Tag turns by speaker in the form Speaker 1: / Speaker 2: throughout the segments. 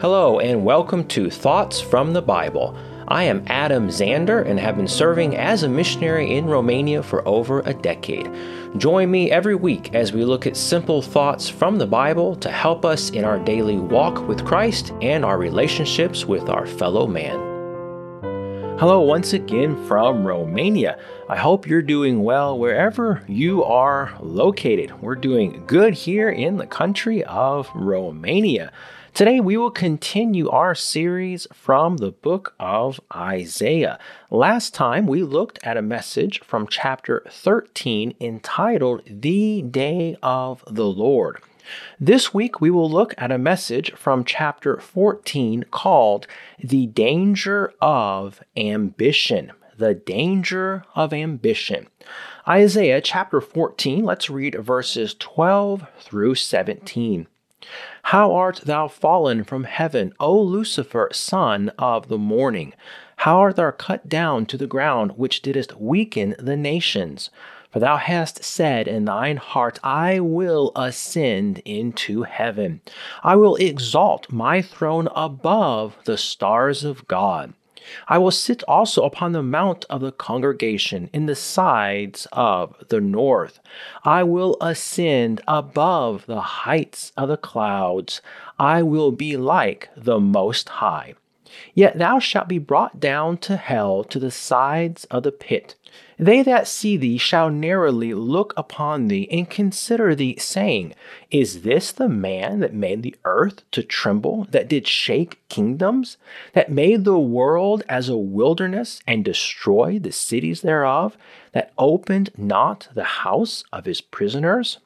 Speaker 1: Hello, and welcome to Thoughts from the Bible. I am Adam Zander and have been serving as a missionary in Romania for over a decade. Join me every week as we look at simple thoughts from the Bible to help us in our daily walk with Christ and our relationships with our fellow man. Hello, once again from Romania. I hope you're doing well wherever you are located. We're doing good here in the country of Romania. Today, we will continue our series from the book of Isaiah. Last time, we looked at a message from chapter 13 entitled The Day of the Lord. This week, we will look at a message from chapter 14 called The Danger of Ambition. The Danger of Ambition. Isaiah chapter 14, let's read verses 12 through 17. How art thou fallen from heaven, O Lucifer, son of the morning? How art thou cut down to the ground, which didst weaken the nations? For thou hast said in thine heart, I will ascend into heaven. I will exalt my throne above the stars of God. I will sit also upon the mount of the congregation in the sides of the north. I will ascend above the heights of the clouds. I will be like the Most High. Yet thou shalt be brought down to hell to the sides of the pit. They that see thee shall narrowly look upon thee and consider thee, saying, Is this the man that made the earth to tremble, that did shake kingdoms, that made the world as a wilderness and destroyed the cities thereof, that opened not the house of his prisoners?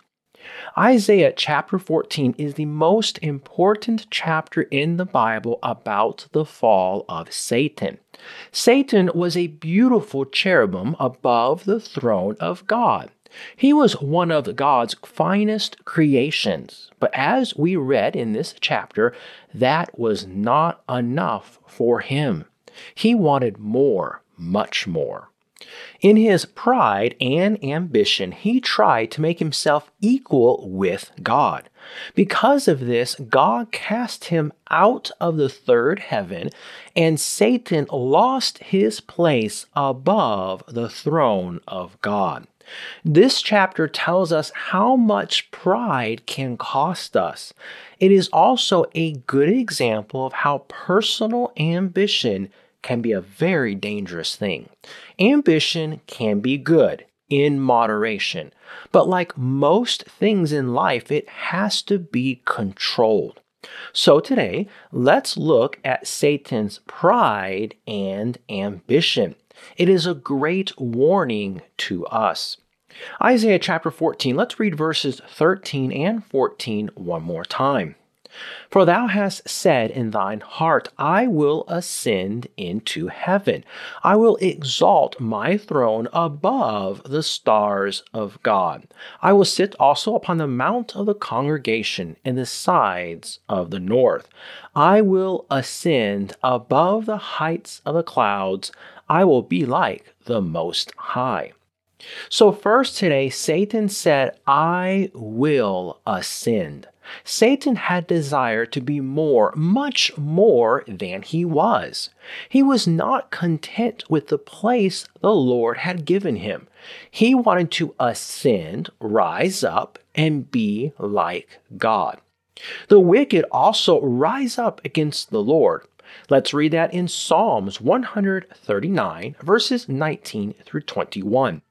Speaker 1: Isaiah chapter 14 is the most important chapter in the Bible about the fall of Satan. Satan was a beautiful cherubim above the throne of God. He was one of God's finest creations. But as we read in this chapter, that was not enough for him. He wanted more, much more. In his pride and ambition, he tried to make himself equal with God. Because of this, God cast him out of the third heaven, and Satan lost his place above the throne of God. This chapter tells us how much pride can cost us. It is also a good example of how personal ambition can be a very dangerous thing. Ambition can be good in moderation, but like most things in life, it has to be controlled. So today, let's look at Satan's pride and ambition. It is a great warning to us. Isaiah chapter 14, let's read verses 13 and 14 one more time. For thou hast said in thine heart, I will ascend into heaven. I will exalt my throne above the stars of God. I will sit also upon the mount of the congregation in the sides of the north. I will ascend above the heights of the clouds. I will be like the Most High. So, first today, Satan said, I will ascend. Satan had desire to be more, much more than he was. He was not content with the place the Lord had given him. He wanted to ascend, rise up, and be like God. The wicked also rise up against the Lord. Let's read that in Psalms 139, verses 19 through 21.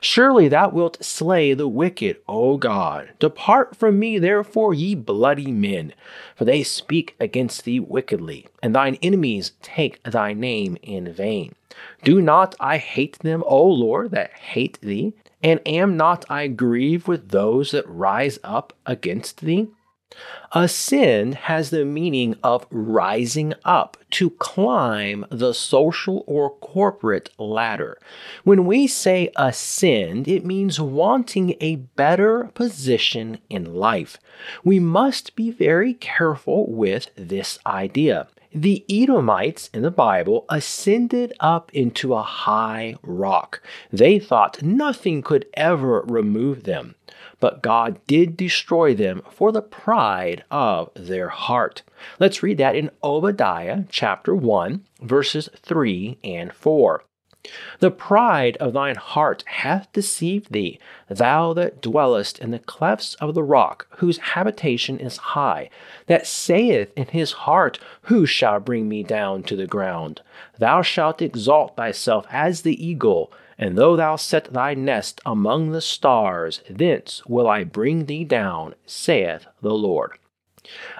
Speaker 1: Surely thou wilt slay the wicked, O God. Depart from me, therefore, ye bloody men, for they speak against thee wickedly, and thine enemies take thy name in vain. Do not I hate them, O Lord, that hate thee? And am not I grieved with those that rise up against thee? Ascend has the meaning of rising up, to climb the social or corporate ladder. When we say ascend, it means wanting a better position in life. We must be very careful with this idea. The Edomites in the Bible ascended up into a high rock. They thought nothing could ever remove them. But God did destroy them for the pride of their heart. Let's read that in Obadiah chapter 1, verses 3 and 4. The pride of thine heart hath deceived thee, thou that dwellest in the clefts of the rock, whose habitation is high, that saith in his heart, Who shall bring me down to the ground? Thou shalt exalt thyself as the eagle, and though thou set thy nest among the stars, thence will I bring thee down, saith the Lord.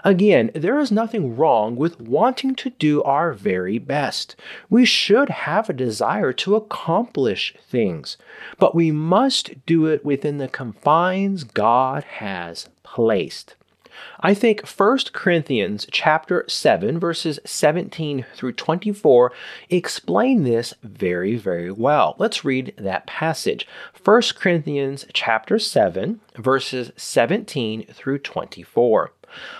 Speaker 1: Again, there is nothing wrong with wanting to do our very best. We should have a desire to accomplish things, but we must do it within the confines God has placed. I think 1 Corinthians chapter 7 verses 17 through 24 explain this very very well. Let's read that passage. 1 Corinthians chapter 7 verses 17 through 24.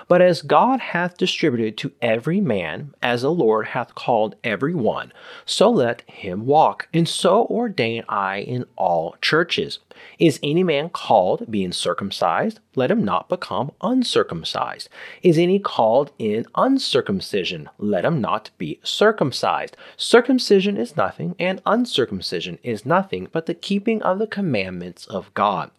Speaker 1: But as God hath distributed to every man, as the Lord hath called every one, so let him walk. And so ordain I in all churches. Is any man called, being circumcised? Let him not become uncircumcised. Is any called in uncircumcision? Let him not be circumcised. Circumcision is nothing, and uncircumcision is nothing but the keeping of the commandments of God.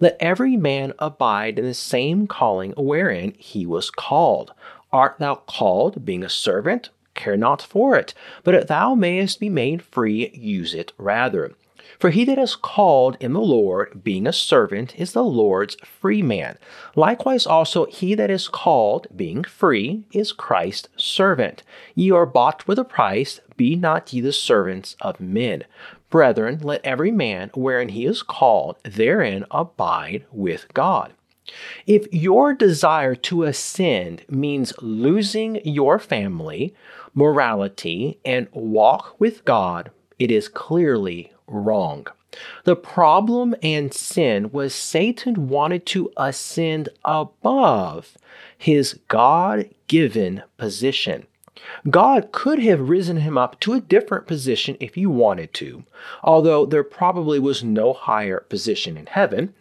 Speaker 1: Let every man abide in the same calling wherein he was called. Art thou called, being a servant? Care not for it, but if thou mayest be made free, use it rather. For he that is called in the Lord, being a servant, is the Lord's free man. Likewise also he that is called, being free, is Christ's servant. Ye are bought with a price, be not ye the servants of men. Brethren, let every man, wherein he is called, therein abide with God. If your desire to ascend means losing your family, morality, and walk with God, it is clearly wrong. The problem and sin was Satan wanted to ascend above his God given position. God could have risen him up to a different position if he wanted to, although there probably was no higher position in heaven.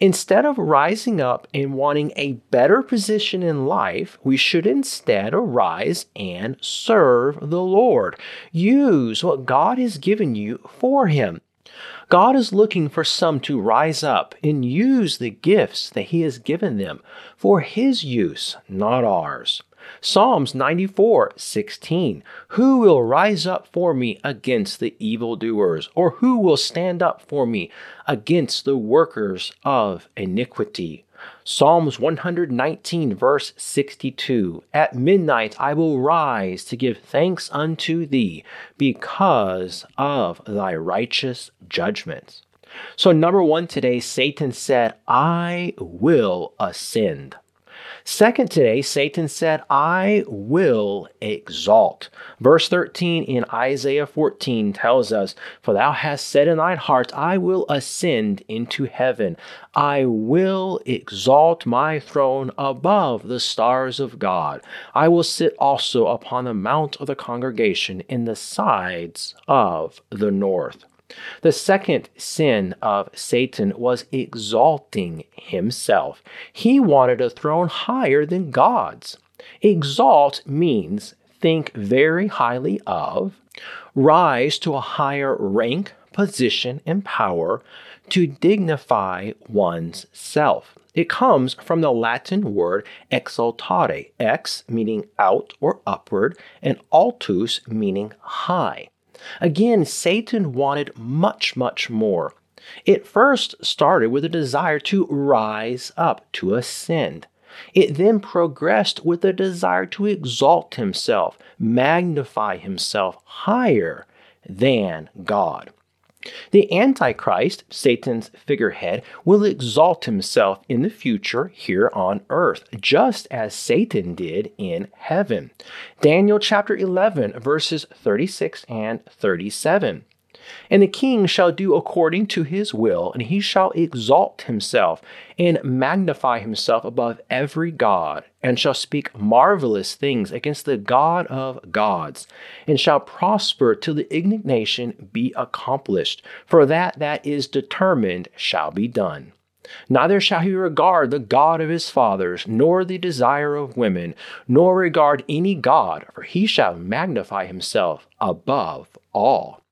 Speaker 1: Instead of rising up and wanting a better position in life, we should instead arise and serve the Lord. Use what God has given you for Him. God is looking for some to rise up and use the gifts that He has given them for His use, not ours. Psalms 94 16. Who will rise up for me against the evildoers? Or who will stand up for me against the workers of iniquity? Psalms 119, verse 62 At midnight I will rise to give thanks unto thee because of thy righteous judgments. So, number one today, Satan said, I will ascend. Second, today, Satan said, I will exalt. Verse 13 in Isaiah 14 tells us, For thou hast said in thine heart, I will ascend into heaven. I will exalt my throne above the stars of God. I will sit also upon the mount of the congregation in the sides of the north. The second sin of Satan was exalting himself. He wanted a throne higher than God's. Exalt means think very highly of, rise to a higher rank, position, and power, to dignify one's self. It comes from the Latin word exaltare, ex meaning out or upward, and altus meaning high. Again, Satan wanted much, much more. It first started with a desire to rise up, to ascend. It then progressed with a desire to exalt himself, magnify himself higher than God. The Antichrist, Satan's figurehead, will exalt himself in the future here on earth, just as Satan did in heaven. Daniel chapter 11, verses 36 and 37. And the king shall do according to his will, and he shall exalt himself and magnify himself above every God, and shall speak marvelous things against the God of gods, and shall prosper till the indignation be accomplished, for that that is determined shall be done. Neither shall he regard the God of his fathers, nor the desire of women, nor regard any God, for he shall magnify himself above all.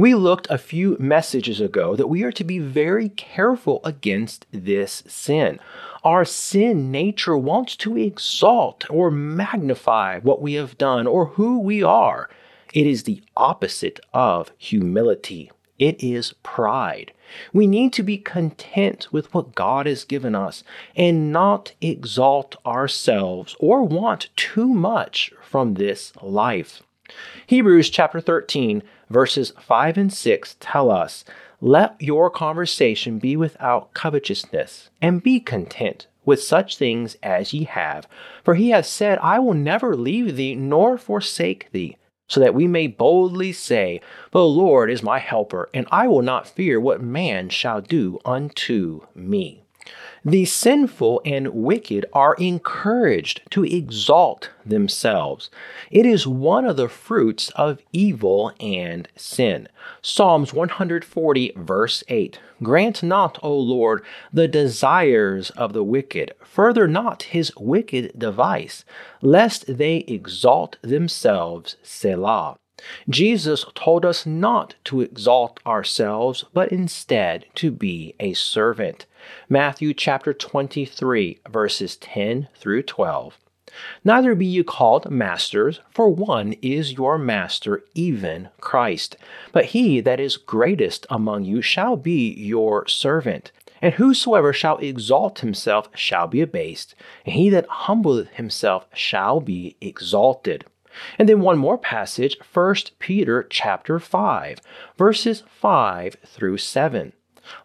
Speaker 1: We looked a few messages ago that we are to be very careful against this sin. Our sin nature wants to exalt or magnify what we have done or who we are. It is the opposite of humility. It is pride. We need to be content with what God has given us and not exalt ourselves or want too much from this life. Hebrews chapter 13, verses 5 and 6 tell us, Let your conversation be without covetousness, and be content with such things as ye have. For he hath said, I will never leave thee nor forsake thee so that we may boldly say, The Lord is my helper, and I will not fear what man shall do unto me. The sinful and wicked are encouraged to exalt themselves. It is one of the fruits of evil and sin. Psalms 140, verse 8 Grant not, O Lord, the desires of the wicked, further not his wicked device, lest they exalt themselves. Selah. Jesus told us not to exalt ourselves, but instead to be a servant. Matthew chapter 23, verses 10 through 12. Neither be you called masters, for one is your master, even Christ. But he that is greatest among you shall be your servant. And whosoever shall exalt himself shall be abased, and he that humbleth himself shall be exalted. And then one more passage, 1 Peter chapter 5, verses 5 through 7.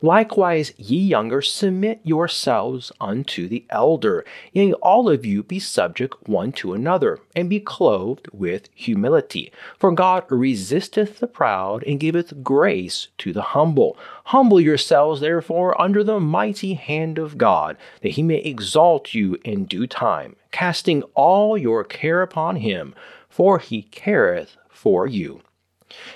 Speaker 1: Likewise, ye younger, submit yourselves unto the elder. Yea, all of you be subject one to another, and be clothed with humility. For God resisteth the proud, and giveth grace to the humble. Humble yourselves, therefore, under the mighty hand of God, that he may exalt you in due time, casting all your care upon him, for he careth for you.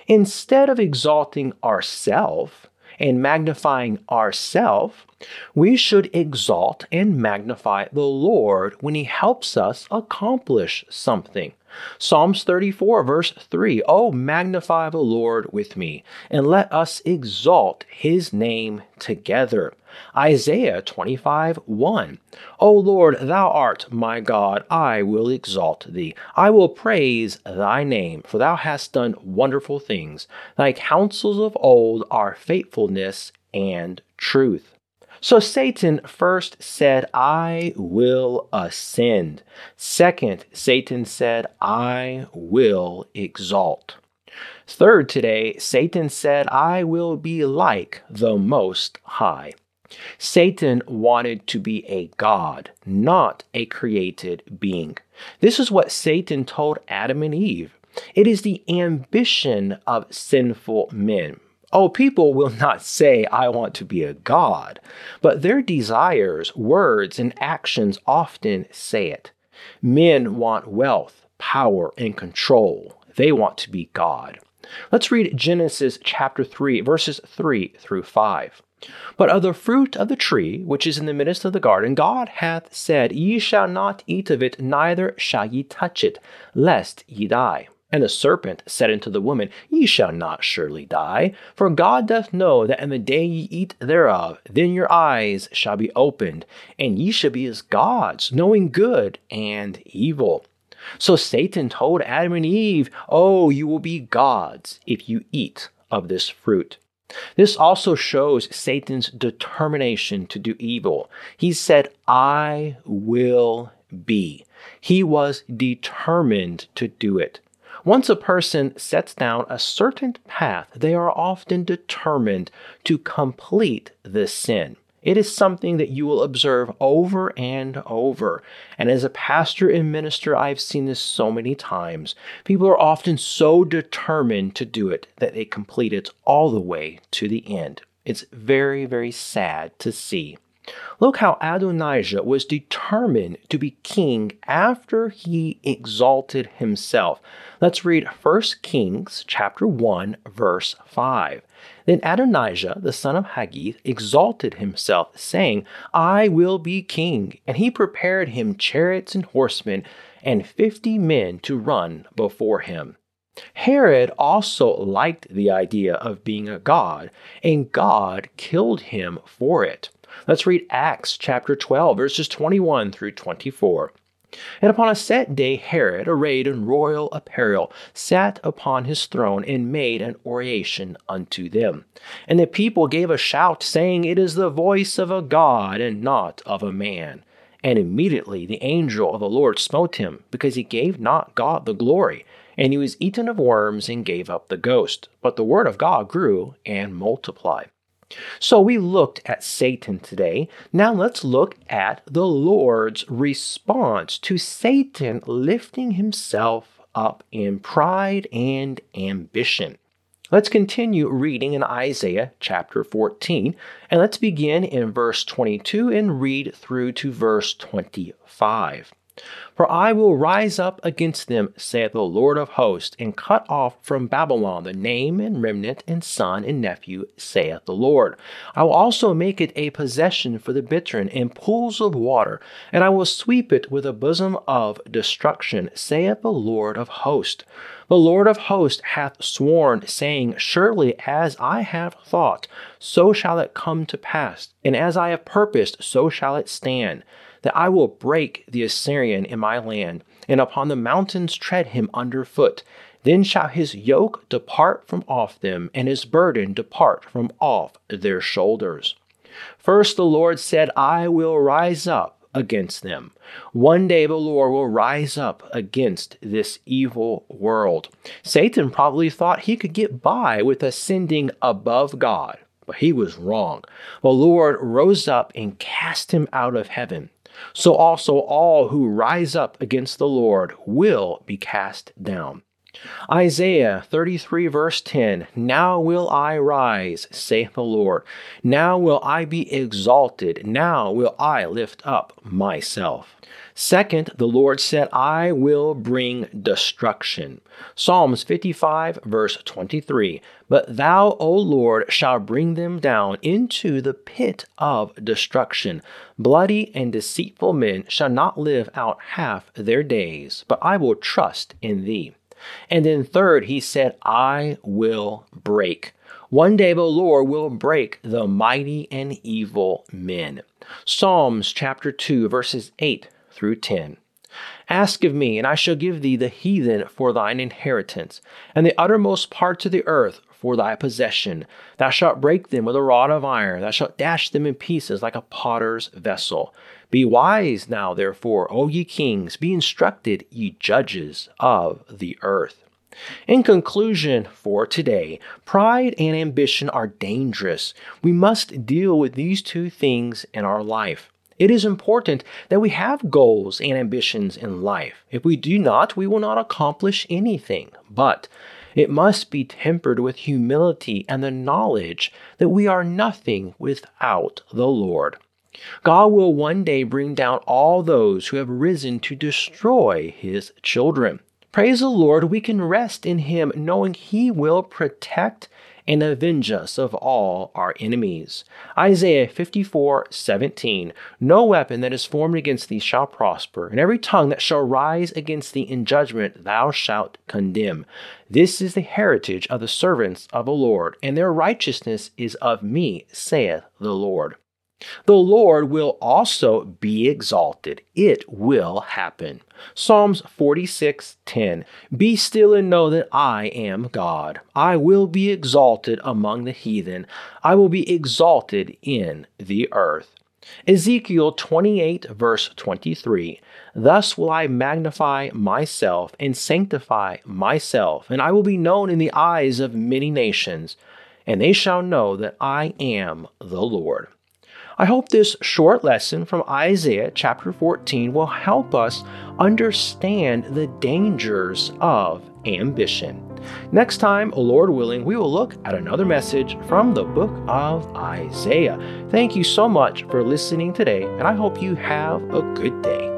Speaker 1: Instead of exalting ourself, and magnifying ourself, we should exalt and magnify the Lord when He helps us accomplish something. Psalms 34, verse 3 Oh, magnify the Lord with me, and let us exalt his name together. Isaiah 25, 1 O Lord, thou art my God, I will exalt thee. I will praise thy name, for thou hast done wonderful things. Thy counsels of old are faithfulness and truth. So Satan first said, I will ascend. Second, Satan said, I will exalt. Third, today, Satan said, I will be like the Most High. Satan wanted to be a God, not a created being. This is what Satan told Adam and Eve. It is the ambition of sinful men. Oh, people will not say, I want to be a God, but their desires, words, and actions often say it. Men want wealth, power, and control. They want to be God. Let's read Genesis chapter 3, verses 3 through 5. But of the fruit of the tree which is in the midst of the garden, God hath said, Ye shall not eat of it, neither shall ye touch it, lest ye die. And the serpent said unto the woman, Ye shall not surely die, for God doth know that in the day ye eat thereof, then your eyes shall be opened, and ye shall be as gods, knowing good and evil. So Satan told Adam and Eve, Oh, you will be gods if you eat of this fruit. This also shows Satan's determination to do evil. He said, I will be. He was determined to do it. Once a person sets down a certain path, they are often determined to complete the sin. It is something that you will observe over and over. And as a pastor and minister, I've seen this so many times. People are often so determined to do it that they complete it all the way to the end. It's very, very sad to see. Look how Adonijah was determined to be king after he exalted himself. Let's read 1 Kings chapter 1 verse 5. Then Adonijah, the son of Haggith, exalted himself, saying, I will be king. And he prepared him chariots and horsemen, and fifty men to run before him. Herod also liked the idea of being a god, and God killed him for it. Let's read Acts chapter 12, verses 21 through 24. And upon a set day, Herod, arrayed in royal apparel, sat upon his throne and made an oration unto them. And the people gave a shout, saying, It is the voice of a God and not of a man. And immediately the angel of the Lord smote him, because he gave not God the glory. And he was eaten of worms and gave up the ghost. But the word of God grew and multiplied. So we looked at Satan today. Now let's look at the Lord's response to Satan lifting himself up in pride and ambition. Let's continue reading in Isaiah chapter 14, and let's begin in verse 22 and read through to verse 25. For I will rise up against them, saith the Lord of hosts, and cut off from Babylon the name and remnant and son and nephew, saith the Lord. I will also make it a possession for the bittern and pools of water, and I will sweep it with a bosom of destruction, saith the Lord of hosts. The Lord of hosts hath sworn, saying, Surely as I have thought, so shall it come to pass, and as I have purposed, so shall it stand that I will break the Assyrian in my land, and upon the mountains tread him under foot. Then shall his yoke depart from off them, and his burden depart from off their shoulders. First the Lord said, I will rise up against them. One day the Lord will rise up against this evil world. Satan probably thought he could get by with ascending above God, but he was wrong. The Lord rose up and cast him out of heaven so also all who rise up against the Lord will be cast down. Isaiah 33, verse 10 Now will I rise, saith the Lord. Now will I be exalted. Now will I lift up myself. Second, the Lord said, I will bring destruction. Psalms 55, verse 23. But thou, O Lord, shalt bring them down into the pit of destruction. Bloody and deceitful men shall not live out half their days, but I will trust in thee. And then third, he said, I will break. One day the Lord will break the mighty and evil men. Psalms chapter 2, verses 8 through 10. Ask of me, and I shall give thee the heathen for thine inheritance, and the uttermost parts of the earth for thy possession. Thou shalt break them with a rod of iron, thou shalt dash them in pieces like a potter's vessel. Be wise now, therefore, O ye kings, be instructed, ye judges of the earth. In conclusion, for today, pride and ambition are dangerous. We must deal with these two things in our life. It is important that we have goals and ambitions in life. If we do not, we will not accomplish anything. But it must be tempered with humility and the knowledge that we are nothing without the Lord. God will one day bring down all those who have risen to destroy his children. Praise the Lord, we can rest in him knowing he will protect and avenge us of all our enemies. Isaiah 54 17. No weapon that is formed against thee shall prosper, and every tongue that shall rise against thee in judgment thou shalt condemn. This is the heritage of the servants of the Lord, and their righteousness is of me, saith the Lord. The Lord will also be exalted. It will happen. Psalms 46:10 Be still and know that I am God. I will be exalted among the heathen. I will be exalted in the earth. Ezekiel 28 verse 23 Thus will I magnify myself and sanctify myself, and I will be known in the eyes of many nations, and they shall know that I am the Lord. I hope this short lesson from Isaiah chapter 14 will help us understand the dangers of ambition. Next time, Lord willing, we will look at another message from the book of Isaiah. Thank you so much for listening today, and I hope you have a good day.